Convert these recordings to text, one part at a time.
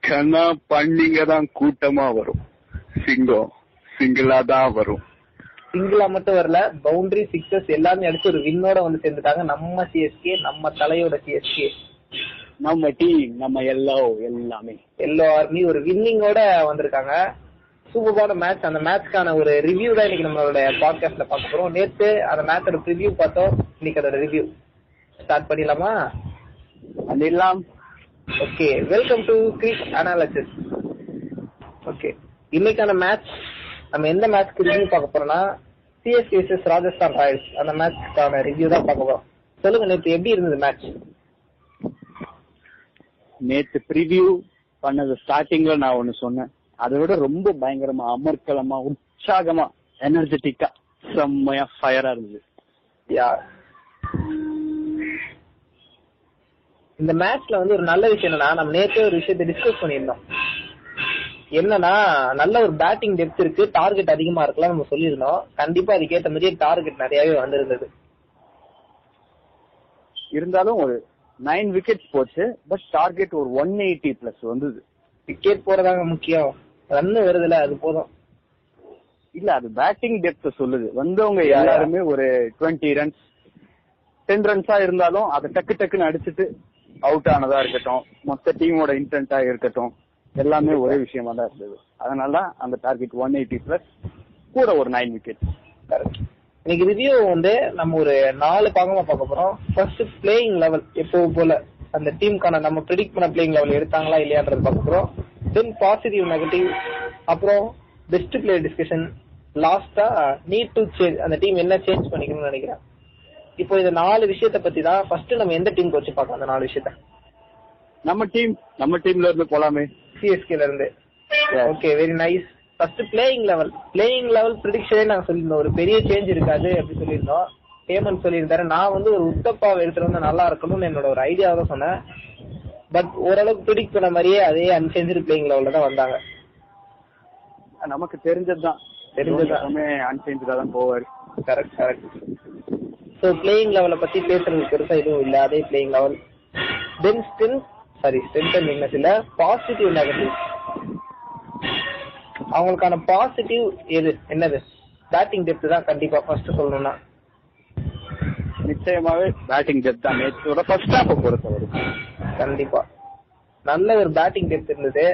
கண்ணா பண்ணிங்க தான் கூட்டமா வரும். சிங்கம் சிங்கிளா தான் வரும். சிங்கிளா மட்டும் வரல பவுண்டரி சிக்ஸஸ் எல்லாமே அடிச்சு ஒரு வின்னோட வந்து சேர்ந்துட்டாங்க. நம்ம சிஎஸ்கே நம்ம தலையோட சிஎஸ்கே நம்ம டீம் நம்ம எல்லா எல்லாமே. எல்லோ ஆர்மி ஒரு வின்னிங்கோட வந்திருக்காங்க. சூப்பரான மேட்ச் அந்த மேட்ச்க்கான ஒரு ரிவ்யூ தான் இன்னைக்கு நம்மளோட பாட்காஸ்ட்ல பார்க்க போறோம். நேத்து அந்த மேட்சோட ரிவ்யூ பார்த்தோம். இன்னைக்கு அதோட ரிவ்யூ ஸ்டார்ட் பண்ணிடலாமா? அதெல்லாம் okay welcome to cric analysis okay இன்னைக்கான மேட்ச் நம்ம எந்த மேட்ச்க்கு ரிவ்யூ பார்க்க போறோம்னா சிஎஸ்கே vs ராஜஸ்தான் ராயல்ஸ் அந்த மேட்ச்க்கான ரிவ்யூ தான் பார்க்க போறோம். சொல்லுங்க நேத்து எப்படி இருந்தது மேட்ச் நேத்து ப்ரிவியூ பண்ணது ஸ்டார்டிங்ல நான் ஒண்ணு சொன்னேன். அதை விட ரொம்ப பயங்கரமா அமர்க்கலமா உற்சாகமா எனர்ஜெட்டிக்கா செம்மையா ஃபயரா இருந்தது யா இந்த மேட்ச்ல வந்து ஒரு நல்ல விஷயம் என்னன்னா நம்ம நேற்றே ஒரு விஷயத்தை டிஸ்கஸ் பண்ணியிருந்தோம். என்னன்னா நல்ல ஒரு பேட்டிங் டெப்த் இருக்கு டார்கெட் அதிகமா இருக்கலாம் நம்ம சொல்லியிருந்தோம். கண்டிப்பா அதுக்கேற்ற மாதிரியே டார்கெட் நிறையவே வந்திருந்தது. இருந்தாலும் ஒரு நைன் விக்கெட்ஸ் போச்சு பட் டார்கெட் ஒரு ஒன் எயிட்டி பிளஸ் வந்தது. விக்கெட் போறதாங்க முக்கியம். ரன் வருதுல அது போதும். இல்ல அது பேட்டிங் டெப்த் சொல்லுது. வந்தவங்க எல்லாருமே ஒரு டுவெண்ட்டி ரன்ஸ் டென் ரன்ஸா இருந்தாலும் அதை டக்கு டக்குன்னு அடிச்சுட்டு அவுட் ஆனதா இருக்கட்டும் மொத்த டீமோட இன்டென்டா இருக்கட்டும் எல்லாமே ஒரே விஷயமா தான் இருந்தது. அதனால தான் அந்த டார்கெட் ஒன் எயிட்டி பிளஸ் கூட ஒரு நைன் விக்கெட் கரெக்ட் இன்னைக்கு ரிவ்யூ வந்து நம்ம ஒரு நாலு பாகமா பார்க்க போறோம். ஃபர்ஸ்ட் பிளேயிங் லெவல் எப்பவும் போல அந்த டீமுக்கான நம்ம ப்ரெடிக்ட் பண்ண பிளேயிங் லெவல் எடுத்தாங்களா இல்லையான்றது பார்க்க போறோம். தென் பாசிட்டிவ் நெகட்டிவ் அப்புறம் பெஸ்ட் பிளேயர் டிஸ்கஷன் லாஸ்டா நீட் டு சேஞ்ச் அந்த டீம் என்ன சேஞ்ச் பண்ணிக்கணும்னு நினைக்கிறேன். இப்போ இந்த நாலு விஷயத்த பத்தி தான் ஃபர்ஸ்ட் நம்ம எந்த டீமுக்கு வச்சு பார்க்கலாம் அந்த நாலு விஷயத்த? நம்ம டீம் நம்ம டீம்ல இருந்து போலாமே. சிஎஸ்கேல இருந்து. Okay very nice first playing eleven playing eleven ப்ரிடிக்ஷனே நாங்க சொல்லியிருந்தோம். ஒரு பெரிய சேஞ்ச் இருக்காது அப்படி சொல்லியிருந்தோம். ஹேமந்த் சொல்லியிருந்தாரு. நான் வந்து ஒரு உத்தப்பாவை எடுத்துட்டு வந்து நல்லா இருக்கணும்னு என்னோட ஒரு ஐடியாவை தான் சொன்னேன். பட் ஓரளவுக்கு ப்ரிடிக்ட் பண்ண மாதிரியே அதே அன்சேஞ்சு பிளேயிங் லெவல்ல தான் வந்தாங்க. நமக்கு தெரிஞ்சதுதான். தெரிஞ்சதுதான். அன்சேஞ்சா தான் போவாரு. கரெக்ட் கரெக்ட் ஸோ பிளேயிங் லெவலை பத்தி பேசுறதுக்கு பெருசா எதுவும் இல்ல. அதே playing eleven then strength sorry strength and weakness இல்ல? பாசிட்டிவ் நெகட்டிவ் அவங்களுக்கான பாசிட்டிவ் எது? என்னது? பேட்டிங் டெப்த் தான் கண்டிப்பா ஃபர்ஸ்ட் சொல்லணும்னா. நிச்சயமாவே பேட்டிங் டெப்த் தான் நேற்றோட ஃபர்ஸ்ட் ஹாஃப் பொறுத்தவரை கண்டிப்பா. நல்ல ஒரு பேட்டிங் டெப்த் இருந்தது.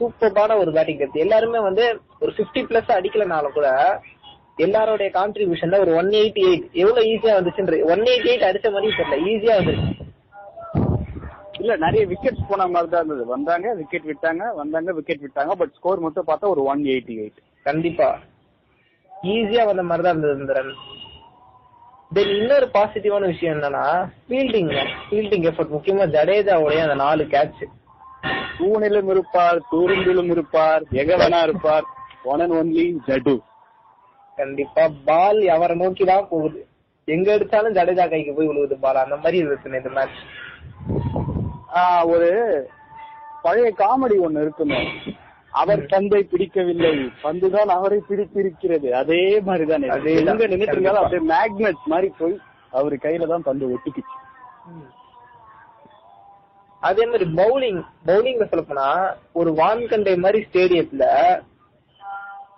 சூப்பர்பான ஒரு பேட்டிங் டெப்த் எல்லாருமே வந்து ஒரு 50 பிளஸ் அடிக்கலனாலும் கூட எல்லாரோடைய கான்ட்ரிபியூஷன்ல ஒரு ஒன் எயிட்டி எயிட் எவ்வளவு ஈஸியா வந்துச்சுன்ற ஒன் எயிட்டி எயிட் அடிச்ச மாதிரி தெரியல ஈஸியா வந்துருச்சு. இல்ல நிறைய விக்கெட்ஸ் போன மாதிரி தான் இருந்தது. வந்தாங்க விக்கெட் விட்டாங்க வந்தாங்க விக்கெட் விட்டாங்க. பட் ஸ்கோர் மட்டும் பார்த்தா ஒரு ஒன் எயிட்டி எயிட் கண்டிப்பா ஈஸியா வந்த மாதிரி தான் இருந்தது இந்த ரன் தென் இன்னொரு பாசிட்டிவான விஷயம் என்னன்னா ஃபீல்டிங் ஃபீல்டிங் எஃபர்ட் முக்கியமா ஜடேஜாவுடைய அந்த நாலு கேட்ச் தூணிலும் இருப்பார் தூருந்திலும் இருப்பார் எகவனா இருப்பார். One and only Jaddu. கண்டிப்பா. பால் அவரை நோக்கி தான் போகுது. எங்க எடுத்தாலும் ஜடேஜா கைக்கு போய் விழுவுது பால். அந்த மாதிரி இருந்துச்சு இந்த மேட்ச் ஒரு பழைய காமெடி ஒண்ணு இருக்குமே. அவர் பந்தை பிடிக்கவில்லை. பந்துதான் அவரை பிடித்திருக்கிறது. அதே மாதிரிதான். எங்க கண்டிப்பா. அப்படியே மேக்னெட் மாதிரி போய் அவரு கையில தான் பந்து ஒட்டிக்கிச்சு. அதே மாதிரி பவுலிங். பவுலிங்ல சொல்ல போனா ஒரு வான்கண்டை மாதிரி ஸ்டேடியத்துல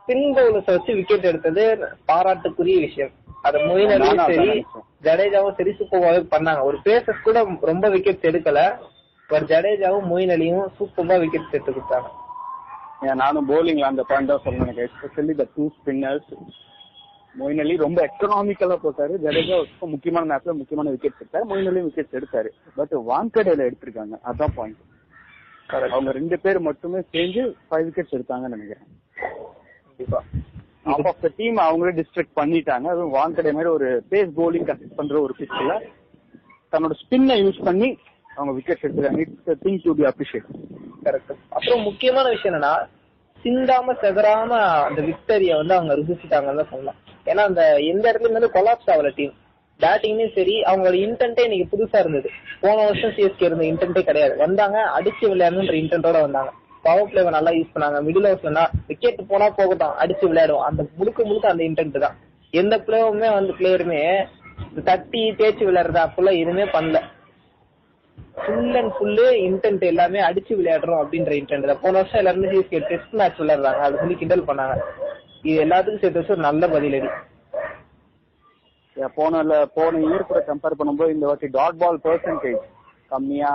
ஸ்பின் பவுலர்ஸ் வச்சு விக்கெட் எடுத்தது பாராட்டுக்குரிய விஷயம். அது மொயின் அலியும் சரி. ஜடேஜாவும் சரி சூப்பராகவே பண்ணாங்க. ஒரு பேசஸ் கூட ரொம்ப விக்கெட்ஸ் எடுக்கல. ஒரு ஜடேஜாவும் மொயின் அலியும் சூப்பரா விக்கெட்ஸ் எடுத்து கொடுத்தாங்க. நானும் bowlingல அந்த பாயிண்ட் தான் சொல்லணும் எனக்கு. Especially the two spinners Moin Ali ரொம்ப எக்கனாமிக்கலா போட்டாரு. ஜடேஜா ரொம்ப முக்கியமான மேட்ச்ல முக்கியமான விக்கெட் எடுத்தாரு. மொயின் அலியும் விக்கெட் எடுத்தாரு பட் வான்கடையில எடுத்திருக்காங்க. அதான் பாயிண்ட் அவங்க ரெண்டு பேர் மட்டுமே சேர்ந்து ஃபைவ் விக்கெட்ஸ் எடுத்தாங்கன்னு நினைக்கிறேன். கண்டிப்பா. ஆஃப் ஆஃப் த டீம் அவங்களே டிஸ்ட்ரக்ட் பண்ணிட்டாங்க. அதுவும் வான்கடை மாதிரி ஒரு பேஸ் bowling கன்சிஸ்ட் பண்ற ஒரு பிச்சில் தன்னோட ஸ்பின்னை யூஸ் பண்ணி அவங்க விக்கெட் எடுத்துருக்காங்க it's thing to be appreciate correct அப்புறம் முக்கியமான விஷயம் என்னன்னா சிந்தாம செதறாம அந்த விக்டரிய வந்து அவங்க ருசிச்சிட்டாங்கன்னு தான் சொல்லலாம். ஏன்னா அந்த எந்த இடத்துல இருந்து கொலாப்ஸ் ஆகல டீம் பேட்டிங்லயும் சரி அவங்களோட இன்டென்ட்டே இன்னைக்கு புதுசா இருந்தது. போன வருஷம் சிஎஸ்கே இருந்த இன்டென்ட்டே கிடையாது. வந்தாங்க அடிச்சு விளையாடணுன்ற இன்டென்ட்டோட வந்தாங்க. பவர் பிளேவை நல்லா யூஸ் பண்ணாங்க. மிடில் ஓவர்ஸ்ல விக்கெட் போனா போகட்டும் அடிச்சு விளையாடுவோம். அந்த முழுக்க முழுக்க அந்த இன்டென்ட் தான். எந்த பிளேவுமே வந்து பிளேயருமே தட்டி தேய்ச்சி விளையாடுறது அப்பெல்லாம் எதுவுமே பண்ணல. ஃபுல் அண்ட் ஃபுல்லு இன்டென்ட் எல்லாமே அடிச்சு விளையாடுறோம் அப்படின்ற இன்டென்ட் தான். போன வருஷம் எல்லாருமே சிஎஸ்கே டெஸ்ட் மேட்ச் விளையாடுறாங்க. அது சொல்லி கிண்டல் பண்ணாங்க. இது எல்லாத்துக்கும் சேர்த்து வச்சு நல்ல பதிலடி போன போன இயர் கூட கம்பேர் பண்ணும்போது இந்த வாட்டி டாட் பால் பெர்சன்டேஜ் கம்மியா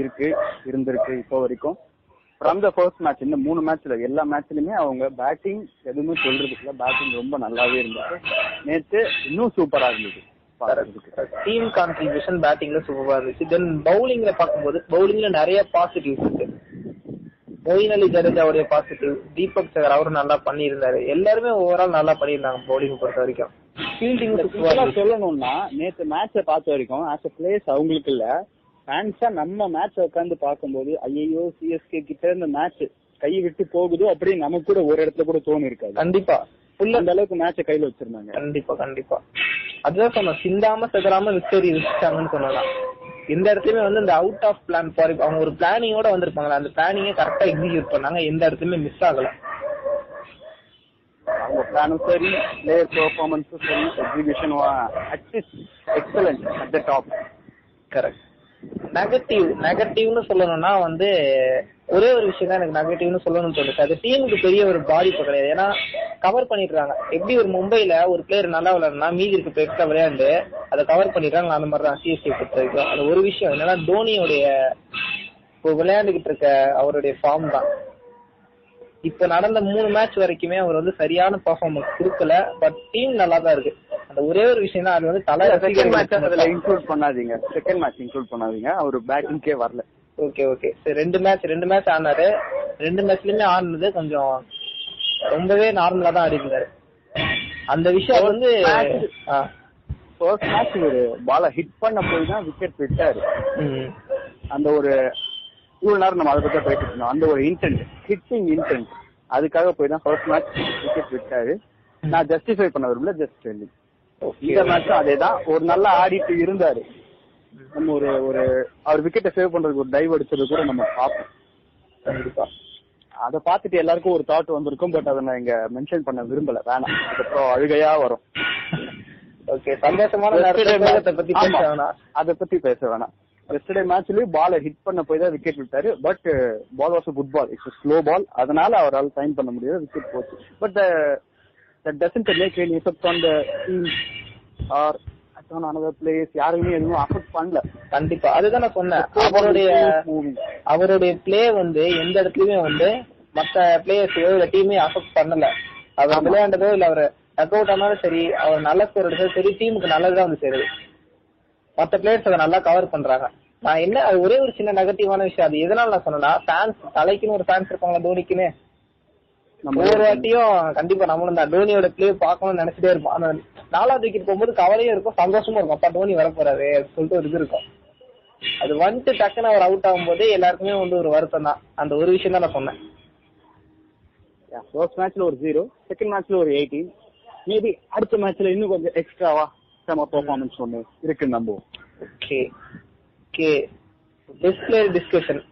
இருக்கு இருந்திருக்கு இப்போ வரைக்கும். ஃப்ரம் த ஃபர்ஸ்ட் மேட்ச் இந்த மூணு மேட்ச்ல எல்லா மேட்ச்லயுமே அவங்க பேட்டிங் எதுவுமே சொல்றதுக்கு இல்ல. பேட்டிங் ரொம்ப நல்லாவே இருந்துச்சு நேத்து இன்னும் சூப்பரா இருந்தது. டீம் கான்ட்ரிபியூஷன் பேட்டிங்ல சூப்பரா இருந்துச்சு. தென் பவுலிங்ல பார்க்கும்போது பவுலிங்ல நிறைய பாசிட்டிவ்ஸ் இருக்கு. மொயின் அலி ஜடேஜாவுடைய பாசிட்டிவ் தீபக் சகர் அவரும் நல்லா பண்ணியிருந்தாரு. எல்லாருமே ஓவரால் நல்லா பண்ணியிருந்தாங்க பவுலிங் பொறுத்த வரைக்கும். ஃபீல்டிங் சொல்லணும்னா நேத்து மேட்ச பார்த்த வரைக்கும் ஆஸ் அ பிளேயர்ஸ் அவங்களுக்கு இல்ல. ஃபேன்ஸா நம்ம மேட்ச் உட்காந்து பார்க்கும்போது ஐயோ சிஎஸ்கே கிட்ட இந்த மேட்ச் கை விட்டு போகுதோ அப்படின்னு நமக்கு கூட ஒரு இடத்துல கூட தோணி இருக்காது. கண்டிப்பா. ஃபுல்லா அந்த அளவுக்கு மேட்ச கையில வச்சிருந்தாங்க. கண்டிப்பா கண்டிப்பா. அதுதான் சொன்னோம் சிந்தாம செதறாம விக்டரி வச்சுட்டாங்கன்னு சொன்னலாம் எந்த இடத்துலயுமே வந்து இந்த அவுட் ஆஃப் பிளான் ஃபார் அவங்க ஒரு பிளானிங்கோட வந்திருப்பாங்களா அந்த பிளானிங்க கரெக்டா எக்ஸிக்யூட் பண்ணாங்க எந்த இடத்துலயுமே மிஸ் ஆகல. அவங்க பிளானும் சரி பிளேயர் பெர்ஃபார்மன்ஸும் சரி எக்ஸிபிஷனும் excellent at the top correct negative நெகட்டிவ்னு சொல்லணும்னா வந்து ஒரே ஒரு விஷயம் தான் எனக்கு நெகட்டிவ்னு சொல்லணும்னு தோணுச்சு அது டீமுக்கு பெரிய ஒரு பாதிப்பு கிடையாது. ஏன்னா கவர் பண்ணிடுறாங்க. எப்படி ஒரு மும்பைல ஒரு பிளேயர் நல்லா விளையாடுனா மீதி இருக்க பிளேயர்ஸ்ல விளையாண்டு அதை கவர் பண்ணிடுறாங்க அந்த மாதிரி தான் சிஎஸ்கே பொறுத்த வரைக்கும். அது ஒரு விஷயம். என்னன்னா தோனியோடைய இப்போ விளையாண்டுகிட்டு இருக்க அவருடைய ஃபார்ம் தான். இப்ப நடந்த மூணு மேட்ச் வரைக்குமே அவர் வந்து சரியான பர்ஃபார்மன்ஸ் கொடுக்கல. பட் டீம் நல்லா தான் இருக்கு. அந்த ஒரே ஒரு விஷயம் தான் அது வந்து தலை செகண்ட் மேட்ச் அதுல இன்க்ளூட் பண்ணாதீங்க. செகண்ட் மேட்ச் இன்க்ளூட் பண்ணாதீங்க. அவர் பேட்டிங்கே வரல. ஓகே ஓகே சரி ரெண்டு மேட்ச் ரெண்டு மேட்ச் ஆனாரு. ரெண்டு மேட்ச்லயுமே ஆடினது கொஞ்சம் ரொம்பவே நார்மலா தான் ஆடி இருந்தாரு அந்த விஷயம் வந்து ஃபர்ஸ்ட் மேட்ச் ஒரு பால ஹிட் பண்ண போய் தான் விக்கெட் விட்டாரு. அந்த ஒரு இவ்வளவு நேரம் நம்ம அதை பத்தி பேசிட்டு இருந்தோம். அந்த ஒரு இன்டென்ட் ஹிட்டிங் இன்டென்ட் அதுக்காக போய் தான் ஃபர்ஸ்ட் மேட்ச் விக்கெட் விட்டாரு. நான் ஜஸ்டிஃபை பண்ண விரும்பல ஜஸ்ட். இந்த மேட்சும் அதே தான் ஒரு நல்லா ஆடிட்டு இருந்தாரு. நம்ம ஒரு ஒரு அவர் விக்கெட்டை சேவ் பண்றதுக்கு ஒரு டைவ் அடிச்சது கூட நம்ம பார்ப்போம். கண்டிப்பா. அதை பார்த்துட்டு எல்லாருக்கும் ஒரு தாட் வந்திருக்கும் பட் அதை நான் இங்க மென்ஷன் பண்ண விரும்பல. வேணாம். அதுக்கப்புறம் அழுகையா வரும். ஓகே சந்தோஷமான பத்தி பேச. வேணாம். அதை பத்தி பேச வேணாம். எஸ்டர்டே மேட்ச்லயும் பால ஹிட் பண்ண போய் தான் விக்கெட் விட்டாரு. But ball was good ball it's slow ball அதனால அவரால் சைன் பண்ண முடியாது விக்கெட் போச்சு. But that doesn't make any effect on the team or on another place யாருமே எதுவும் அஃபெக்ட் பண்ணல. கண்டிப்பா. அதுதான் நான் சொன்னேன். அவருடைய. அவருடைய பிளே வந்து எந்த இடத்துலயுமே வந்து மத்த பிளேயர்ஸையோ இல்ல டீமே அஃபெக்ட் பண்ணல. அவர். விளையாண்டதோ இல்ல அவர் டக் அவுட் ஆனாலும் சரி அவர் நல்ல ஸ்கோர் சரி டீமுக்கு நல்லதுதான் வந்து சேருது. மத்த பிளேயர்ஸ் அதை நல்லா கவர் பண்றாங்க. நான் என்ன அது ஒரே ஒரு சின்ன நெகட்டிவான விஷயம். அது எதனால நான் சொன்னேன்னா ஃபேன்ஸ் தலைக்குன்னு ஒரு ஃபேன்ஸ் இருப்பாங்க தோனிக்குன்னு. ஒவ்வொரு வாட்டியும் கண்டிப்பா நம்மளும் தான் டோனியோட பிளே பார்க்கணும்னு நினைச்சிட்டே இருப்போம். அந்த நாலாவது விக்கெட் போகும்போது கவலையும் இருக்கும் சந்தோஷமும் இருக்கும். அப்பா டோனி வர போறாரு சொல்லிட்டு ஒரு இது இருக்கும். அது வந்துட்டு டக்குன்னு அவர் அவுட் ஆகும்போது எல்லாருக்குமே வந்து ஒரு வருத்தம் தான். அந்த ஒரு விஷயம் தான் நான் சொன்னேன். ஃபர்ஸ்ட் மேட்ச்ல ஒரு ஜீரோ செகண்ட் மேட்ச்ல ஒரு எயிட்டீன் மேபி அடுத்த மேட்ச்ல இன்னும் கொஞ்சம் எக்ஸ்ட்ராவா செம பெர்ஃபார்மன்ஸ் ஒண்ணு இருக்குன்னு நம்புவோம். Okay okay best player discussion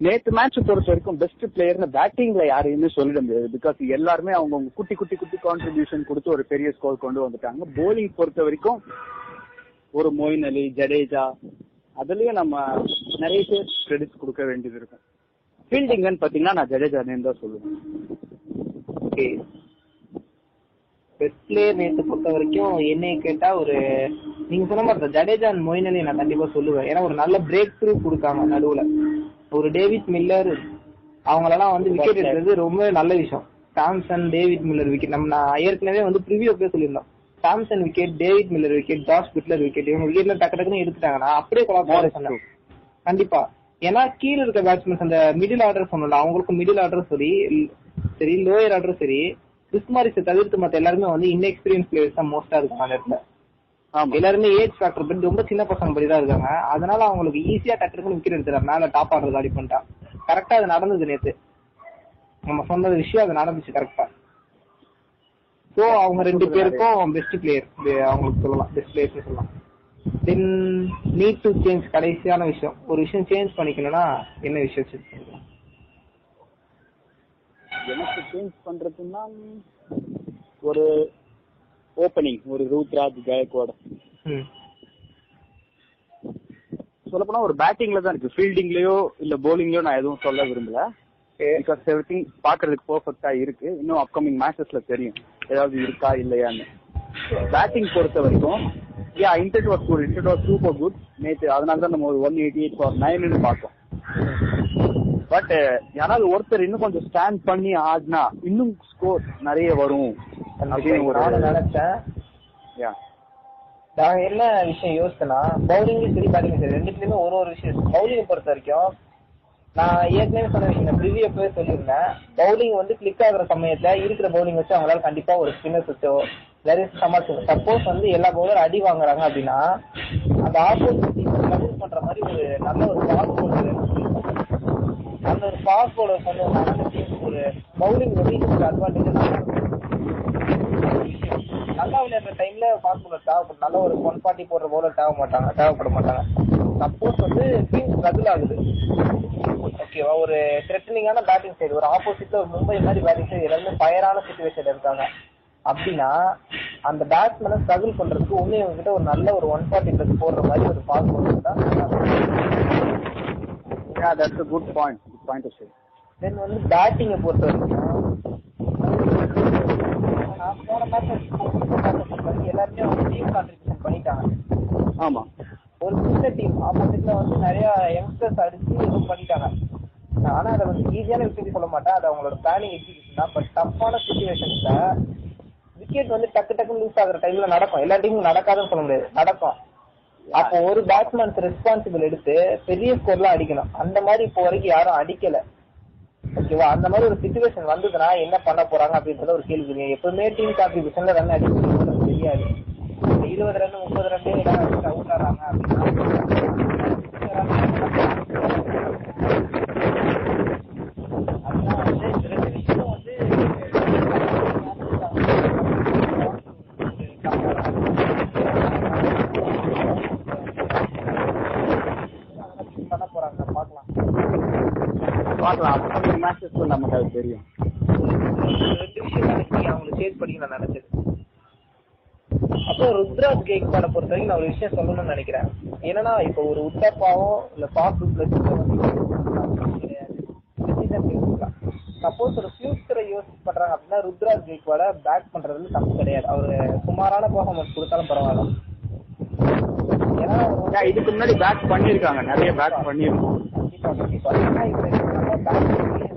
நேத்து மேட்ச் பொறுத்த வரைக்கும் பெஸ்ட் பிளேயர்னு பேட்டிங்ல யாரையுமே சொல்லிட முடியாது. பிகாஸ் எல்லாருமே அவங்க குட்டி குட்டி குட்டி கான்ட்ரிபியூஷன் கொடுத்து ஒரு பெரிய ஸ்கோர் கொண்டு வந்துட்டாங்க. போலிங் பொறுத்த வரைக்கும் ஒரு மொயின் அலி ஜடேஜா அதுலயும் நம்ம நிறைய பேர் கிரெடிட்ஸ் கொடுக்க வேண்டியது இருக்கும். ஃபீல்டிங்னு பாத்தீங்கன்னா நான் ஜடேஜா நேம் தான் சொல்லுவேன். ஓகே பெஸ்ட் பிளேயர் நேத்து பொறுத்த வரைக்கும் என்னைய கேட்டா ஒரு நீங்க சொன்ன மாதிரி தான், ஜடேஜா அண்ட் மொயின் அலி நான் கண்டிப்பா சொல்லுவேன். ஏன்னா ஒரு நல்ல பிரேக் த்ரூ கொடுக்காங்க நடுவுல. ஒரு டேவிட் மில்லர் அவங்களெல்லாம் வந்து விக்கெட் எடுத்தது ரொம்ப நல்ல விஷயம். சாம்சன் டேவிட் மில்லர் விக்கெட் நம்ம நான் ஏற்கனவே வந்து ப்ரிவியூ சொல்லியிருந்தோம். Samson wicket David Miller wicket Jos Buttler wicket இவங்க விக்கெட்ல டக்கு டக்குன்னு எடுத்துட்டாங்கன்னா அப்படியே கொலாப் சொன்னேன். கண்டிப்பா. ஏன்னா கீழ இருக்க பேட்ஸ்மேன்ஸ் அந்த மிடில் ஆர்டர் சொன்னல அவங்களுக்கு மிடில் ஆர்டர் சரி சரி லோயர் ஆர்டர் சரி கிறிஸ்மாரிஸை தவிர்த்து மத்த எல்லாருமே வந்து இன்எக்ஸ்பீரியன்ஸ் பிளேயர்ஸ் தான் மோஸ்டா இருக்காங்க அந்த இடத்துல. எல்லாருமே ஏஜ் ஃபேக்டர் பத்தி ரொம்ப சின்ன பசங்க படி தான் இருக்காங்க. அதனால அவங்களுக்கு ஈஸியா டக்குனு விக்கெட் எடுத்துறாங்க மேல டாப் ஆர்டர் காலி பண்ணிட்டா. கரெக்டா அது நடந்தது நேத்து. நம்ம சொன்னது விஷயம் அது நடந்துச்சு கரெக்டா சோ அவங்க ரெண்டு பேருக்கும் பெஸ்ட் பிளேயர் அவங்களுக்கு சொல்லலாம் பெஸ்ட் பிளேயர்ஸ் சொல்லலாம். தென் நீட் டு சேஞ்ச் கடைசியான விஷயம். ஒரு விஷயம் சேஞ்ச் பண்ணிக்கணும்னா என்ன விஷயம் சேஞ்ச் பண்ணிக்கலாம் எனக்கு சேஞ்ச் பண்றதுன்னா ஒரு ஓப்பனிங் ஒரு ரூத்ராஜ் கயக்வாட் ம். சொல்ல போனா ஒரு பேட்டிங்ல தான் இருக்கு. ஃபீல்டிங்லயோ இல்ல bowlingலயோ நான் எதுவும் சொல்ல விரும்பல. பிகாஸ் எவ்ரி திங் பாக்குறதுக்கு பெர்ஃபெக்ட்டா இருக்கு. இன்னும் அப்கமிங் மேட்சஸ்ல தெரியும். ஏதாவது இருக்கா இல்லையான்னு. பேட்டிங் பொறுத்த வரைக்கும் yeah intent was good intent was super good நேத்து அதனால தான் நம்ம ஒரு one eighty eight for nine பார்த்தோம். பட் யாராவது ஒருத்தர் இன்னும் கொஞ்சம் ஸ்டாண்ட் பண்ணி ஆடினா இன்னும் ஸ்கோர் நிறைய வரும். நானும் நினைச்சேன். நான் என்ன விஷயம் யோசிச்சேன்னா பவுலிங்லயும் சரி பேட்டிங் சரி ரெண்டுத்துலயுமே ஒரு ஒரு விஷயம் பவுலிங் பொறுத்த வரைக்கும் நான் ஏற்கனவே சொன்ன விஷயம் ப்ரிவியூ அப்பவே சொல்லியிருந்தேன். பவுலிங் வந்து கிளிக் ஆகுற சமயத்துல இருக்கிற பவுலிங் வச்சு அவங்களால கண்டிப்பா ஒரு ஸ்பின்னர் சுத்தோ வேற சமாளிச்சு சப்போஸ் வந்து எல்லா பவுலர் அடி வாங்குறாங்க அப்படின்னா அந்த ஆப்போசிட் ஸ்ட்ரகிள் பண்ற மாதிரி ஒரு நல்ல ஒரு ஃபாஸ்ட் பவுலர் அந்த ஒரு ஃபாஸ்ட் பவுலர் கொண்டு ஒரு பவுலிங் வந்து அட்வான்டேஜ் நல்லா விளையாடுற டைம்ல ஃபாஸ்ட் பவுலர் தேவைப்படும். நல்ல ஒரு ஒன் ஃபார்ட்டி போடுற பவுலர் தேவை மாட்டாங்க தேவைப்பட மாட்டாங்க சப்போஸ் வந்து டீம் ஸ்ட்ரகிள் ஆகுது. ஓகேவா ஒரு த்ரெட்டனிங்கான பேட்டிங் சைடு ஒரு ஆப்போசிட்ல ஒரு மும்பை மாதிரி பேட்டிங் சைடு எல்லாருமே ஃபயரான சுச்சுவேஷன் இருக்காங்க. அப்படின்னா அந்த பேட்ஸ்மேனை ஸ்ட்ரகிள் பண்றதுக்கு ஒண்ணு இவங்க கிட்ட ஒரு நல்ல ஒரு ஒன் ஃபார்ட்டி பிளஸ் போடுற மாதிரி ஒரு ஃபாஸ்ட் பவுலர் தான் that's good point good point then வந்து பேட்டிங்கை பொறுத்த வரைக்கும் போன மேட்ச் எல்லாருமே வந்து டீம் கான்ட்ரிபியூஷன் பண்ணிட்டாங்க ஆமா ஒரு சின்ன டீம் ஆப்போசிட்ல வந்து நிறைய யங்ஸ்டர்ஸ் அடிச்சு எதுவும் பண்ணிட்டாங்க ஆனா அதை வந்து ஈஸியான விஷயம் சொல்ல மாட்டேன் அது அவங்களோட பிளானிங் எக்ஸிகியூஷன் தான் பட் டஃப்பான சுச்சுவேஷன்ஸ்ல விக்கெட் வந்து டக்கு டக்கு லூஸ் ஆகுற டைம்ல நடக்கும் எல்லா டீமும் நடக்காதுன்னு சொல்ல முடியாது நடக்கும் அப்போ ஒரு பேட்ஸ்மேன்ஸ் ரெஸ்பான்சிபிள் எடுத்து பெரிய ஸ்கோர்லாம் அடிக்கணும் அந்த மாதிரி இப்போ வரைக்கும் யாரும் அடிக்கல ஓகேவா அந்த மாதிரி ஒரு சுச்சுவேஷன் வந்ததுன்னா என்ன பண்ண போறாங்க அப்படின்றத ஒரு கேள்வி எப்பவுமே டீம் கான்ட்ரிபியூஷன்ல ரன் அடிக்கணும் தெரியாது இருபது ரன் முப்பது ரன் அவுட் ஆறாங்க அப்படின்னா அதெல்லாம் வந்து இந்த ரெண்டு விஷயம் வந்து பண்ண போறாங்க பார்க்கலாம் பார்க்கலாம் மேட்சஸ்ல நமக்கு அது தெரியும். ரெண்டு விஷயம் நினைச்சு அவங்களை சேஸ் பண்ணி நான் நினைச்சது. அப்புறம் ருத்ராஜ் கேக்வாட பொறுத்த வரைக்கும் நான் ஒரு விஷயம் சொல்லணும்னு நினைக்கிறேன். என்னன்னா இப்போ ஒரு உத்தப்பாவோ இல்ல கிடையாது சப்போஸ் ஒரு ஃபியூச்சரை யோசிச்சு பண்றாங்க அப்படின்னா ருத்ராஜ் கேக்வாட பேக் பண்றதுல தப்பு கிடையாது. அவரு சுமாரான பெர்ஃபார்மன்ஸ் கொடுத்தாலும் பரவாயில்ல. ஏன்னா இதுக்கு முன்னாடி பேட் பண்ணிருக்காங்க நிறைய பேட் பண்ணிருக்கோம் கண்டிப்பா கண்டிப்பா. ஏன்னா இப்ப நல்லா பேட் பண்ணி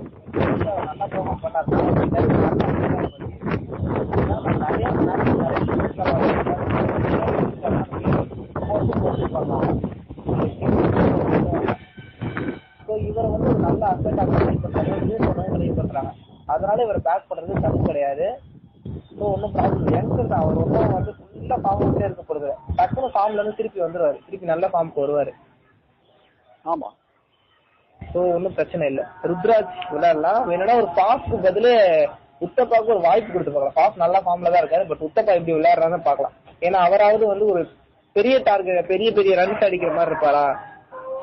இவரை வந்து அதனால இவர் பேக் பண்றது தப்பு கிடையாது. ஸோ ஒன்றும் ப்ராப்ளம் யங்ஸ்டர் தான். அவர் ஒன்றும் வந்து ஃபுல்லாக ஃபார்ம் இருக்க போறது டக்குனு ஃபார்ம்ல இருந்து திருப்பி வந்துருவாரு. திருப்பி நல்ல ஃபார்முக்கு வருவாரு. ஆமா. ஸோ ஒன்றும் பிரச்சனை இல்லை. ருத்ராஜ் விளையாடலாம். வேணும்னா ஒரு பாஸ்க்கு பதிலு உத்தப்பாவுக்கு ஒரு வாய்ப்பு கொடுத்து பார்க்கலாம். பாஸ் நல்ல ஃபார்ம்ல தான் இருக்காரு பட் உத்தப்பா எப்படி விளையாடுறான்னு பார்க்கலாம். ஏன்னா அவராவது வந்து ஒரு பெரிய டார்கெட் பெரிய பெரிய ரன்ஸ் அடிக்கிற மாதிரி இருப்பாரா?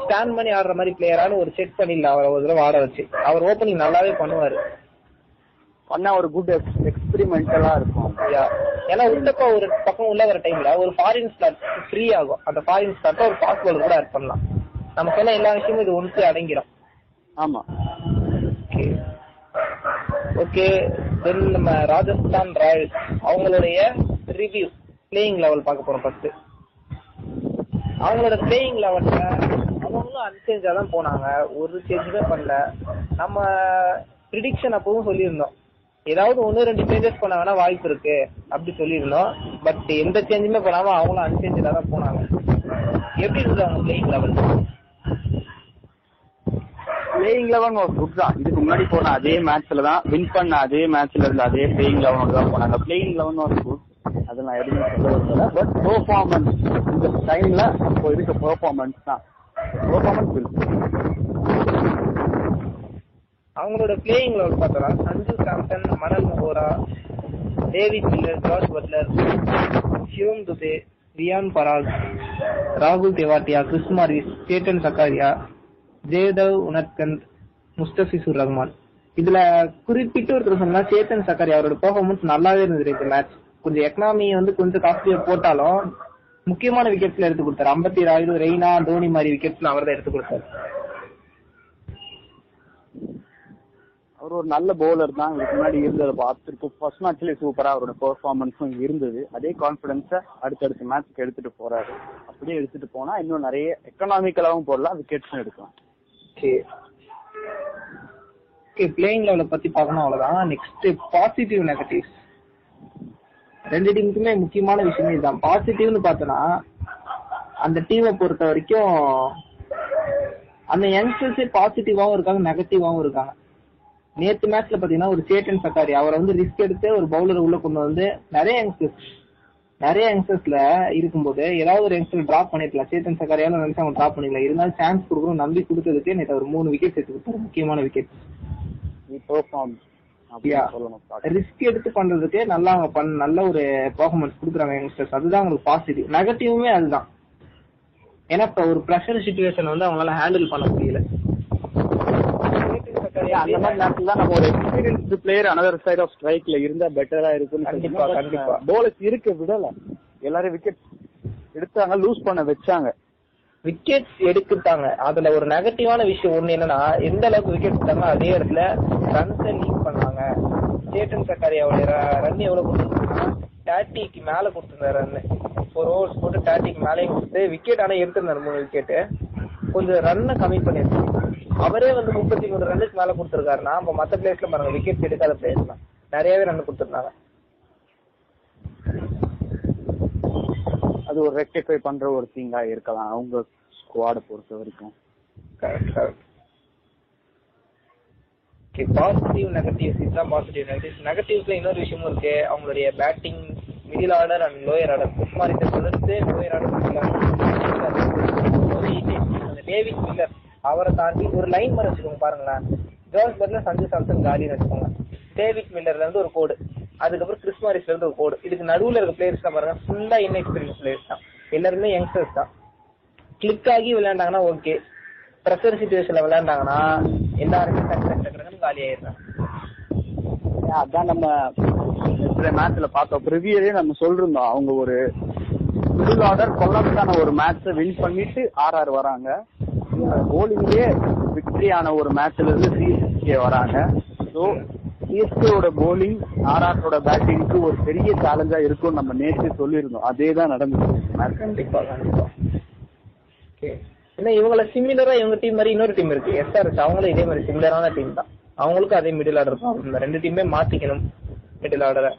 ஸ்டாண்ட் பண்ணி ஆடுற மாதிரி பிளேயரானு ஒரு செக் பண்ணிடலாம் அவரை ஒரு தடவை ஆட வச்சு. அவர் ஓப்பனிங் நல்லாவே பண்ணுவாரு. பண்ணா ஒரு குட் எக்ஸ்பெரிமெண்டலா இருக்கும். ஏன்னா உத்தப்பா ஒரு பக்கம் உள்ள வர டைம்ல ஒரு ஃபாரின் ஸ்லாட் ஃப்ரீ ஆகும். அந்த ஃபாரின் ஸ்லாட் ஒரு பாஸ் பால் கூட ஆட் பண்ணலாம். நம்ம சொன்ன எல்லா விஷயமும் இது ஒன்று அடங்கிடும். ஆமா. ஓகே ஓகே தென் நம்ம ராஜஸ்தான் ராயல்ஸ் அவங்களுடைய ரிவ்யூ பிளேயிங் லெவல் பார்க்க போறோம் ஃபர்ஸ்ட் அவங்களோட பிளேயிங் லெவல்ல அவங்களும் அன்சேஞ்சா தான் போனாங்க. ஒரு சேஞ்சுமே பண்ணல. நம்ம ப்ரிடிக்ஷன் அப்பவும் சொல்லியிருந்தோம். ஏதாவது ஒன்று ரெண்டு சேஞ்சஸ் பண்ண வாய்ப்பு இருக்கு அப்படி சொல்லியிருந்தோம். பட் எந்த சேஞ்சுமே பண்ணாம அவங்களும் அன்சேஞ்சா தான் போனாங்க. எப்படி இருந்தது அவங்க பிளேயிங் லெவல் பிளேயிங் லெவன் ஒரு குட் தான். இதுக்கு முன்னாடி போன அதே மேட்ச்ல தான் வின் பண்ண அதே மேட்ச்ல இருந்த அதே பிளேயிங் லெவனோட தான் போனாங்க. பிளேயிங் லெவன் ஒரு குட் அது நான் எதுவுமே சொல்ல விரும்பல. பட் பெர்ஃபார்மன்ஸ் இந்த டைம்ல இப்போ இருக்க பெர்ஃபார்மன்ஸ் தான். பெர்ஃபார்மன்ஸ் அவங்களோட பிளேயிங் லெவல் பார்த்தோம்னா சஞ்சு சாம்சன் மணல் மஹோரா டேவிட் மில்லர் ஜார்ஜ் பட்லர் ஷிவம் துபே ரியான் பராக் ராகுல் Tewatia Chris Maurice Satan Sakariya Jaydev உனத்கந்த் Mustafizur Rahman. இதுல குறிப்பிட்டு ஒருத்தர் சொன்னா சேத்தன் சக்கரி அவரோட பெர்ஃபார்மன்ஸ் நல்லாவே இருந்தது இந்த மேட்ச் கொஞ்சம் எக்கனாமி வந்து கொஞ்சம் காஸ்ட்லியா போட்டாலும் முக்கியமான விக்கெட்ஸ்ல எடுத்து கொடுத்தாரு. ஐம்பத்தி ராயுடு ரெய்னா தோனி மாதிரி விக்கெட்ஸ்ல அவர் தான் எடுத்து கொடுத்தாரு. அவர் ஒரு நல்ல பவுலர் தான். இதுக்கு முன்னாடி இருந்ததை பார்த்துருக்கோம் ஃபர்ஸ்ட் மேட்ச்ல சூப்பரா அவரோட பெர்ஃபார்மன்ஸும் இருந்தது. அதே கான்பிடன்ஸ அடுத்தடுத்த மேட்ச்க்கு எடுத்துட்டு போறாரு. அப்படியே எடுத்துட்டு போனா இன்னும் நிறைய எக்கனாமிக்கலாவும் போடலாம் விக்கெட்ஸும் எடுக்கலாம். ஓகே ஓகே பிளேயிங் லெவல பத்தி பார்க்கணும் அவ்வளவுதான். நெக்ஸ்ட் பாசிட்டிவ் நெகட்டிவ்ஸ் ரெண்டு டீமுக்குமே முக்கியமான விஷயமே இதுதான். பாசிட்டிவ்னு பார்த்தோன்னா அந்த டீமை பொறுத்த வரைக்கும் அந்த யங்ஸ்டர்ஸே பாசிட்டிவாகவும் இருக்காங்க நெகட்டிவாகவும் இருக்காங்க. நேற்று மேட்ச்ல பாத்தீங்கன்னா ஒரு சேட்டன் சக்காரி அவரை வந்து ரிஸ்க் எடுத்து ஒரு பவுலர் உள்ள கொண்டு வந்து நிறைய யங்ஸ்டர்ஸ் நிறைய யங்ஸ்டர்ஸ்ல இருக்கும்போது ஏதாவது ஒரு யங்ஸ்டர் டிராப் பண்ணிருக்கலாம். சேத்தன் சக்காரியால நினைச்சு அவங்க டிராப் பண்ணிக்கலாம் இருந்தாலும் சான்ஸ் கொடுக்கணும். நம்பி கொடுத்ததுக்கு நேற்று ஒரு மூணு விக்கெட் எடுத்து கொடுத்தாரு. முக்கியமான விக்கெட் ரிஸ்க் எடுத்து பண்றதுக்கு நல்லா நல்ல ஒரு பெர்ஃபார்மன்ஸ் கொடுக்குறாங்க யங்ஸ்டர்ஸ் அதுதான் அவங்களுக்கு பாசிட்டிவ் நெகட்டிவுமே அதுதான். ஏன்னா இப்ப ஒரு ப்ரெஷர் சுச்சுவேஷன் வந்து அவங்களால ஹேண்டில் பண்ண முடியல. அந்த மாதிரி நேரத்துல தான் நம்ம ஒரு experienced player another side of ஸ்ட்ரைக்ல இருந்தா பெட்டரா இருக்குன்னு கண்டிப்பா, கண்டிப்பா. போலர்ஸ் இருக்க விடல. எல்லாரும் விக்கெட் எடுத்தாங்க லூஸ் பண்ண வச்சாங்க. விக்கெட்ஸ் எடுத்துட்டாங்க. அதுல ஒரு நெகட்டிவான விஷயம் ஒண்ணு என்னன்னா எந்த அளவுக்கு விக்கெட் எடுத்தாங்க அதே இடத்துல ரன்ஸை லீக் பண்ணாங்க. சேட்டன் சக்காரியாவுடைய ரன் எவ்வளவு கொடுத்துருந்தாங்கன்னா தேர்ட்டிக்கு மேல கொடுத்திருந்தாரு ரன் ஒரு ஓவர்ஸ் போட்டு தேர்ட்டிக்கு மேலேயும் கொடுத்து விக்கெட் ஆனா எடுத்திருந்தாரு மூணு விக்கெட் கொஞ்சம் ரன்னை கம்மி பண்ணிருக்காங்க அவரே வந்து முப்பத்தி மூணு ரன்னுக்கு மேல கொடுத்திருக்காருன்னா அப்ப மத்த பிளேஸ்ல பாருங்க விக்கெட் எடுக்காத பிளேஸ் தான் நிறையவே ரன் கொடுத்திருந்தாங்க. அது ஒரு ரெக்டிஃபை பண்ற ஒரு திங்கா இருக்கலாம். அவங்க ஸ்குவாட பொறுத்த வரைக்கும். பாசிட்டிவ் நெகட்டிவ்ஸ் இதுதான் பாசிட்டிவ் நெகட்டிவ்ஸ் நெகட்டிவ்ஸ்ல இன்னொரு விஷயமும் இருக்கு. அவங்களுடைய batting middle order and lower order Kumar இந்த தவிர்த்து லோயர் ஆர்டர் டேவிட் மில்லர் அவரை தாண்டி ஒரு லைன் மாதிரி வச்சுக்கோங்க பாருங்களேன். ஜோஸ் சஞ்சு சாம்சன் காலின்னு வச்சுக்கோங்க. டேவிட் மில்லர்ல இருந்து ஒரு கோடு அதுக்கப்புறம் கிறிஸ் மாரிஸ்ல இருந்து ஒரு கோடு இதுக்கு நடுவுல இருக்க பிளேயர்ஸ் தான் பாருங்க ஃபுல்லா இன்எக்ஸ்பீரியன்ஸ் பிளேயர்ஸ் தான். எல்லாருமே யங்ஸ்டர்ஸ் தான். கிளிக் ஆகி விளையாண்டாங்கன்னா ஓகே ப்ரெஷர் சுச்சுவேஷன்ல விளையாண்டாங்கன்னா எல்லாருமே டக்கு டக்கு காலி ஆயிடுறாங்க. ஏன் அதான் நம்ம சில மேட்ச்ல பார்த்தோம். ப்ரிவியரே நம்ம சொல்லிருந்தோம். அவங்க ஒரு மிடில் ஆர்டர் கொல்லாப்ஸான ஒரு மேட்ச வின் பண்ணிட்டு ஆர்ஆர் வராங்க. போலிங்லயே விக்டரி ஆன ஒரு மேட்ச்ல இருந்து சிஎஸ்கே வராங்க. ஸோ சிஎஸ்கேவோட போலிங் ஆர்ஆரோட பேட்டிங்க்கு ஒரு பெரிய சேலஞ்சா இருக்கும்னு நம்ம நேற்று சொல்லியிருந்தோம். அதே தான் நடந்துச்சு. கண்டிப்பா கண்டிப்பா. ஏன்னா இவங்கள சிமிலரா இவங்க டீம் மாதிரி இன்னொரு டீம் இருக்கு. எஸ்ஆர்எஸ் அவங்களும் இதே மாதிரி சிமிலரான டீம் தான். அவங்களுக்கும் அதே மிடில் ஆர்டர் தான். இந்த ரெண்டு டீமே மாத்திக்கணும் மிடில் ஆர்டரை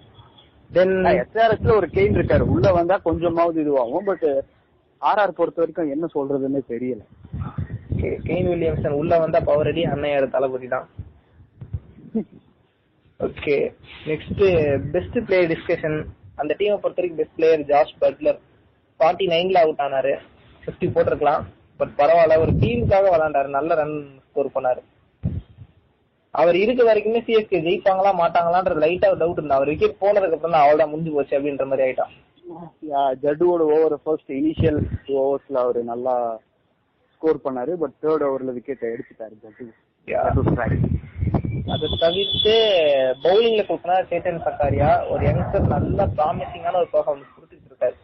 தென் எஸ்ஆர்எஸ்ல ஒரு கெயின் இருக்காரு. உள்ள வந்தா கொஞ்சமாவது இதுவாகும். பட் ஆர்ஆர் பொறுத்த வரைக்கும் என்ன சொல்றதுன்னு தெரியல. கெயின் வில்லியம்சன் உள்ள வந்தா பவர் அடி அன்னையார் தளபதி தான். Okay next best player discussion அந்த டீமை பொறுத்த வரைக்கும் best player Jos Buttler. Forty நைன்ல அவுட் ஆனாரு. ஃபிஃப்டி போட்டிருக்கலாம். பட் பரவாயில்ல ஒரு டீமுக்காக விளையாண்டாரு. நல்ல ரன் ஸ்கோர் பண்ணாரு அவர் இருக்க வரைக்குமே சிஎஸ்கே ஜெயிப்பாங்களா மாட்டாங்களான்ற லைட்டா டவுட் இருந்தா அவர் விக்கெட் போனதுக்கு அப்புறம் தான் அவள்தான் முடிஞ்சு போச்சு அப்படின்ற மாதிரி ஆயிட்டான். ஜட்டுவோட ஓவர் ஃபர்ஸ்ட் இனிஷியல் ஓவர்ஸ்ல அவர் நல்லா ஸ்கோர் பண்ணாரு பட் தேர்ட் ஓவர்ல விக்கெட் எடுத்துட்டாரு. அதை தவிர்த்து பவுலிங்ல கொடுக்கனா சேட்டன் சக்காரியா ஒரு யங்ஸ்டர் நல்ல ப்ராமிசிங்கான ஒரு பெர்ஃபார்மன்ஸ் கொடுத்துட்டு இருக்காரு.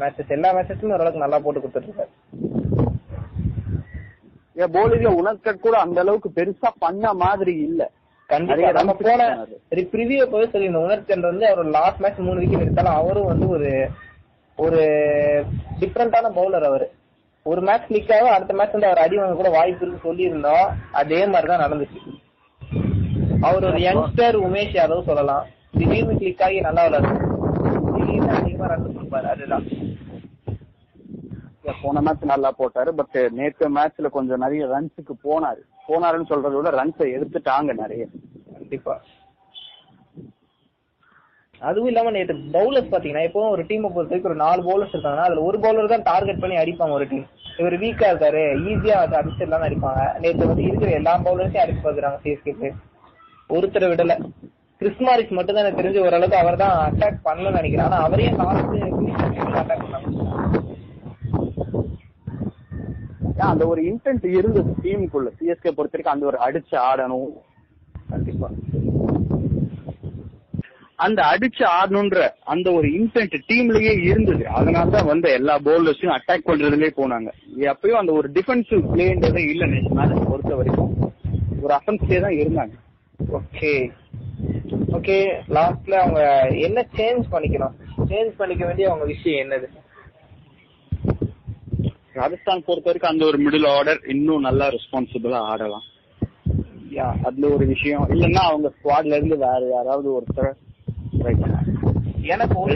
மேட்சஸ் எல்லா மேட்சஸ்லயும் ஓரளவுக்கு நல்லா போட்டு கொடுத்துட்டு இருக்காரு. ஏன் bowling-ல உனக்கட் கூட அந்த அளவுக்கு பெருசா பண்ண மாதிரி இல்ல. கண்டிப்பா. நம்ம போன. ப்ரிவியூ போய் சொல்லி இந்த உணர்ச்சன் வந்து அவர் லாஸ்ட் மேட்ச் மூணு விக்கெட் எடுத்தாலும் அவரும் வந்து ஒரு ஒரு டிஃப்ரெண்டான பவுலர் அவரு. ஒரு மேட்ச் கிளிக் ஆகும் அடுத்த மேட்ச் வந்து அவர் அடி வாங்க கூட வாய்ப்பு இருக்கு சொல்லியிருந்தோம். அதே மாதிரி தான் நடந்துச்சு. அவர் ஒரு யங்ஸ்டர் உமேஷ் யாதவ் சொல்லலாம். திடீர்னு கிளிக் ஆகி நல்லா விளையாடுறாரு. திடீர்னு அதிகமா ரன் கொடுப்பாரு. அதுதான். போன மேட்ச் நல்லா போட்டாரு. பட் நேத்து மேட்ச்ல கொஞ்சம் நிறைய ரன்ஸுக்கு போனாரு. போனாருன்னு சொல்றதை விட ரன்ஸை எடுத்துட்டாங்க நிறைய. கண்டிப்பா. அதுவும் இல்லாம நேற்று பவுலர்ஸ் பாத்தீங்கன்னா இப்போ ஒரு டீமை பொறுத்த வரைக்கும் ஒரு நாலு பவுலர்ஸ் இருக்காங்கன்னா அதுல ஒரு பவுலர் தான் டார்கெட் பண்ணி அடிப்பாங்க ஒரு டீம் இவர் வீக்கா இருக்காரு ஈஸியா அது அடிச்சிடலாம் அடிப்பாங்க. நேற்று வந்து இருக்கிற எல்லா பவுலர்ஸையும் அடிச்சு பாக்குறாங்க சிஎஸ்கேக்கு ஒருத்தரை விடல. கிறிஸ்மாரிஸ் மட்டும் தான் எனக்கு தெரிஞ்சு ஓரளவுக்கு அவர் தான் அட்டாக் பண்ணலன்னு நினைக்கிறேன். ஆனா அவரையும் லாஸ்ட் அட்டாக் பண்ணாங்க. அந்த ஒரு இன்டென்ட் இருந்தது டீமுக்குள்ள சிஎஸ்கே பொறுத்த வரைக்கும் அந்த ஒரு அடிச்சு ஆடணும். கண்டிப்பா. அந்த அடிச்சு ஆடணுன்ற அந்த ஒரு இன்டென்ட் டீம்லயே இருந்தது. அதனாலதான் வந்து எல்லா பவுலர்ஸையும் அட்டாக் பண்றதுலயே போனாங்க. எப்பயும் அந்த ஒரு டிஃபென்சிவ் பிளேன்றதே இல்ல நேஷ் மேட்ச் பொறுத்த வரைக்கும். ஒரு அஃபென்ஸ்லயே தான் இருந்தாங்க. ஓகே ஓகே லாஸ்ட்ல அவங்க என்ன சேஞ்ச் பண்ணிக்கணும்? சேஞ்ச் பண்ணிக்க வேண்டிய அவங்க விஷயம் என்னது? ராஜஸ்தான் பொறுத்த வரைக்கும் அந்த ஒரு மிடில் ஆர்டர் இன்னும் நல்லா ரெஸ்பான்சிபிளா ஆடலாம். அதுல ஒரு விஷயம். இல்லன்னா அவங்க ஸ்குவாட்ல இருந்து வேற யாராவது ஒருத்தர் எனக்கு ஒரு.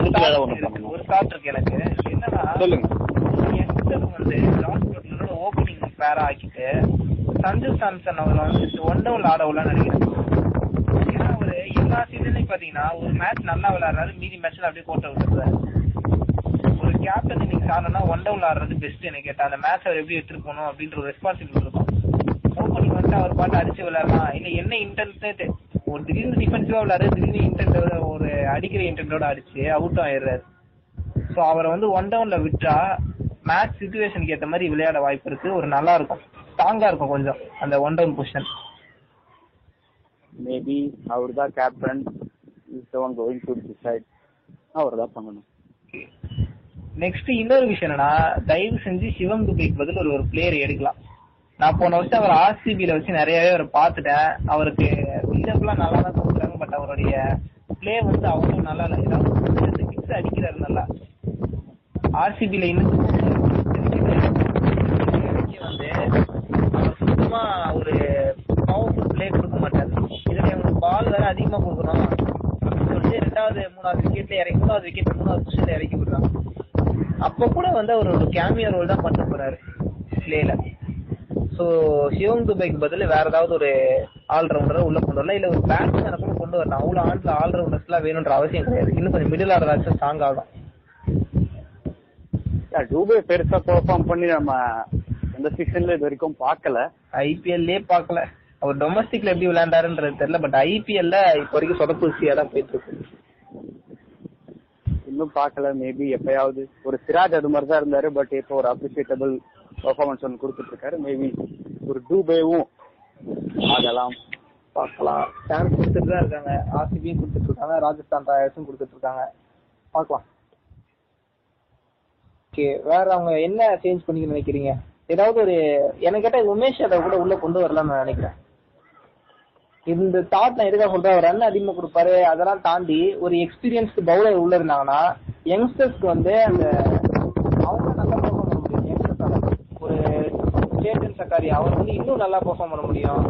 ஒரு தாட் இருக்கு எனக்கு. என்னன்னா சொல்லுங்க. வந்து ஜாஸ் பட்லரோட ஓப்பனிங் பேரா ஆக்கிட்டு சஞ்சு சாம்சன் அவர் வந்து ஒன் டவுன் ஆட விடலாம்னு நினைக்கிறேன். ஏன்னா அவரு எல்லா சீசன்லயும் பாத்தீங்கன்னா ஒரு மேட்ச் நல்லா விளையாடுறாரு மீதி மேட்ச்ல அப்படியே கோட்டை விட்டுறாரு ஒரு கேப்டன் இன்னைக்கு ஆடணும்னா ஒன் டவுன் ஆடுறது பெஸ்ட் எனக்கு கேட்டா அந்த மேட்ச் அவர் எப்படி எடுத்துட்டு போகணும் அப்படின்ற ஒரு ரெஸ்பான்சிபிலிட்டி இருக்கும். ஓப்பனிங் வந்து அவர் பாட்டு அடிச்சு விளையாடலாம். இல்ல என்ன இன்டென்ட் ஒரு திடீர்னு டிஃபென்சிவா விளையாடு திடீர்னு இன்டென்ட் ஒரு அடிக்கிற இன்டென்டோட அடிச்சு அவுட் ஆயிடுறாரு. சோ அவரை வந்து ஒன் டவுன்ல விட்டா மேட்ச் சுச்சுவேஷனுக்கு ஏத்த மாதிரி விளையாட வாய்ப்பு இருக்கு. ஒரு நல்லா இருக்கும். ஸ்ட்ராங்கா இருக்கும் கொஞ்சம் அந்த ஒன் டவுன் பொசிஷன் மேபி அவர் தான் captain is one going to decide அவர் தான் பண்ணணும் நெக்ஸ்ட் இன்னொரு விஷயம் என்னன்னா தயவு செஞ்சு சிவம் துபைக்கு பதில் ஒரு ஒரு பிளேயர் எடுக்கலாம். நான் போன வருஷம் அவர் ஆர்சிபியில வச்சு நிறையவே அவரை பார்த்துட்டேன். அவருக்கு பில்டப்லாம் நல்லா தான் கொடுக்குறாங்க பட் அவருடைய பிளே வந்து அவ்வளவு நல்லா இல்லை. ஏதாவது சிக்ஸ் அடிக்கிறாரு நல்லா. ஆர்சிபியில இன்னும் வந்து அவர் சுத்தமா ஒரு பவர்ஃபுல் பிளே கொடுக்க மாட்டார். இதுல அவங்களுக்கு பால் வேற அதிகமா கொடுக்கணும். சொல்லிட்டு ரெண்டாவது மூணாவது விக்கெட்ல இறங்கி மூணாவது விக்கெட் மூணாவது பொசிஷன்ல இறக்கி விடுறாங்க அப்ப கூட வந்து அவர் ஒரு கேமியா ரோல் தான் பண்ண போறாரு பிளேல சோ சிவம் துபைக்கு பதில் வேற ஏதாவது ஒரு ஆல்ரவுண்டர் உள்ள கொண்டு வரலாம். இல்ல ஒரு பேட்ஸ்மேனை கூட கொண்டு வரலாம். அவ்வளவு ஆண்ட்ல ஆல்ரவுண்டர்ஸ் எல்லாம் வேணும்ன்ற அவசியம் கிடையாது. இன்னும் கொஞ்சம் மிடில் ஆர்டர் ஆச்சு ஸ்ட்ராங் ஆகும் டூபே பெருசா பெர்ஃபார்ம் பண்ணி நம்ம எந்த சீசன்ல இது வரைக்கும் பார்க்கல. ஐபிஎல்லே பார்க்கல. அவர் டொமஸ்டிக்ல எப்படி விளையாண்டாருன்றது தெரியல பட் ஐபிஎல்ல இப்போ வரைக்கும் சொதப்புசியா தான் போயிட்டு இருக்கு. இன்னும் பார்க்கல. மேபி எப்பயாவது ஒரு சிராஜ் அது மாதிரி தான் இருந்தாரு பட் இப்போ ஒரு அப்ரிசியேட்டபிள் பெர்ஃபார்மன்ஸ் ஒன்று கொடுத்துட்டு இருக்காரு மேபி ஒரு டூபேவும் ஆகலாம். பார்க்கலாம். சான்ஸ் கொடுத்துட்டு தான் இருக்காங்க. ஆர்சிபியும் கொடுத்துட்டு இருக்காங்க ராஜஸ்தான் ராயல்ஸும் கொடுத்துட்டு இருக்காங்க பார்க்கலாம். ஓகே வேற அவங்க என்ன சேஞ்ச் பண்ணிக்க நினைக்கிறீங்க? ஏதாவது ஒரு எனக்கு கேட்டால் உமேஷ் யாதவ் கூட உள்ள கொண்டு வரலாம்னு நான் நினைக்கிறேன். இந்த தாட் நான் எதுக்காக சொல்றேன்? அவர் ரன் அதிகமாக கொடுப்பாரு. அதெல்லாம் தாண்டி ஒரு எக்ஸ்பீரியன்ஸ்டு பவுலர் உள்ள இருந்தாங்கன்னா யங்ஸ்டர்ஸ்க்கு வந்து அந்த அவங்க நல்லா பெர்ஃபார்ம் பண்ண முடியும் யங்ஸ்டர்ஸால ஒரு சேத்தன் சக்காரி அவர் வந்து இன்னும் நல்லா பெர்ஃபார்ம் பண்ண முடியும்.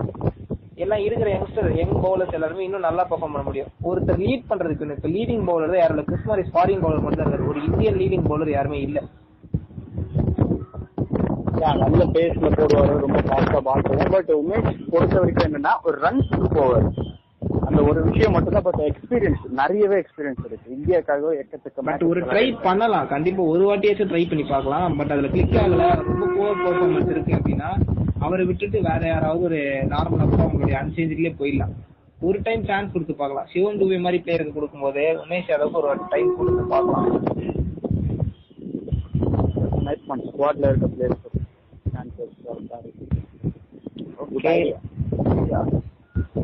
எல்லாம் இருக்கிற யங்ஸ்டர் யங் பவுலர்ஸ் எல்லாருமே இன்னும் நல்லா பெர்ஃபார்ம் பண்ண முடியும். ஒருத்தர் லீட் பண்றதுக்கு இப்ப லீடிங் பவுலர் தான் யாரும் இல்ல கிறிஸ்மாரி ஸ்பாரிங் பவுலர் மட்டும் தான் இருக்காரு. ஒரு இந்தியன் லீடிங் பவுலர் யாருமே இல்ல. நல்ல பேஸ்ல போடுவாரு. ரொம்ப ஃபாஸ்டா பால் போகும் பட் உமேஷ் பொறுத்த வரைக்கும் என்னன்னா ஒரு ரன் போவார். அந்த ஒரு விஷயம் மட்டும் தான் பட் எக்ஸ்பீரியன்ஸ் நிறையவே எக்ஸ்பீரியன்ஸ் இருக்கு. இந்தியாக்காக எக்கச்சக்க பட் ஒரு ட்ரை பண்ணலாம். கண்டிப்பா ஒரு வாட்டியாச்சும் ட்ரை பண்ணி பார்க்கலாம். பட் அதுல கிளிக் ஆகல. ரொம்ப புவர் பெர்ஃபார்மன்ஸ் இருக்கு அப்படின்னா அவரை விட்டுட்டு வேற யாராவது ஒரு நார்மலா கூட அவங்களுடைய அன்சேஞ்சிலே போயிடலாம். ஒரு டைம் சான்ஸ் கொடுத்து பார்க்கலாம். சிவன் துபே மாதிரி பிளேயருக்கு கொடுக்கும்போது உமேஷ் யாதவுக்கு ஒரு டைம் கொடுத்து பார்க்கலாம். ஸ்குவாட்ல இருக்க பிளேயர்ஸ் ஓகே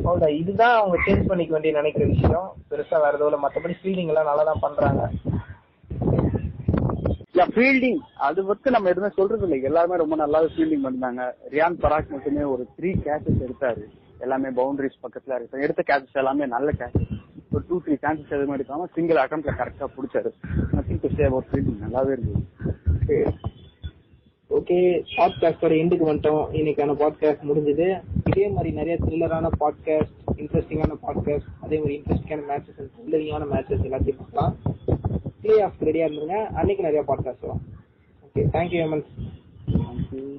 அவ்வளவுதான் இதுதான் அவங்க சேஞ்ச் பண்ணிக்க வேண்டிய நினைக்கிற விஷயம். பெருசா வேற எதுவும் மத்தபடி ஃபீல்டிங் எல்லாம் நல்லா தான் பண்றாங்க. இல்ல ஃபீல்டிங் அது பத்தி நம்ம எதுவுமே சொல்றது இல்லை. எல்லாருமே ரொம்ப நல்லா ஃபீல்டிங் பண்ணாங்க ரியான் பராக் மட்டுமே ஒரு த்ரீ கேச்சஸ் எடுத்தாரு. எல்லாமே பவுண்டரிஸ் பக்கத்துல இருக்கு. எடுத்த கேச்சஸ் எல்லாமே நல்ல கேச்சஸ் ஒரு டூ த்ரீ சான்சஸ் எதுவுமே எடுக்காம சிங்கிள் அட்டம்ப்ட்ல கரெக்டா பிடிச்சாரு. Nothing to say about fielding நல்லாவே இருந்தது. ஓகே பாட்காஸ்டோட எண்டுக்கு வந்துட்டோம். இன்னைக்கான பாட்காஸ்ட் முடிஞ்சது. இதே மாதிரி நிறைய த்ரில்லரான பாட்காஸ்ட் இன்ட்ரெஸ்டிங்கான பாட்காஸ்ட் அதே மாதிரி இன்ட்ரெஸ்டிங்கான மேட்சஸ் அண்ட் த்ரில்லரிங்கான மேட்சஸ் எல்லாத்தையும் பார்க்கலாம். பிளே ஆஃப் ரெடியா இருந்துருங்க. அன்னைக்கு நிறைய பாட்காஸ்ட் வரும். Okay thank you Hemant thank you.